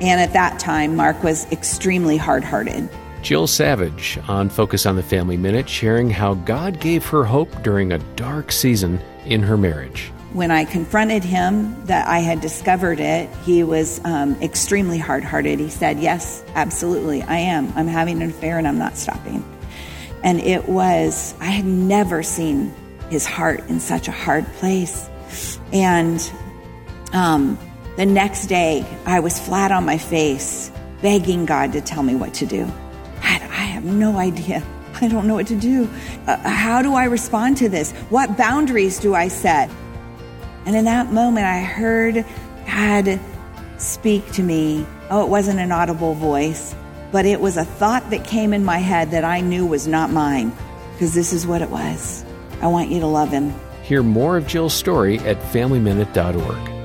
And at that time, Mark was extremely hard hearted. Jill Savage on Focus on the Family Minute, sharing how God gave her hope during a dark season in her marriage. When I confronted him that I had discovered it, he was um, extremely hard hearted. He said, Yes, absolutely, I am. I'm having an affair and I'm not stopping. And it was, I had never seen his heart in such a hard place. And um, the next day, I was flat on my face, begging God to tell me what to do. I, I have no idea. I don't know what to do. Uh, how do I respond to this? What boundaries do I set? And in that moment, I heard God speak to me. Oh, it wasn't an audible voice, but it was a thought that came in my head that I knew was not mine, because this is what it was. I want you to love him. Hear more of Jill's story at FamilyMinute.org.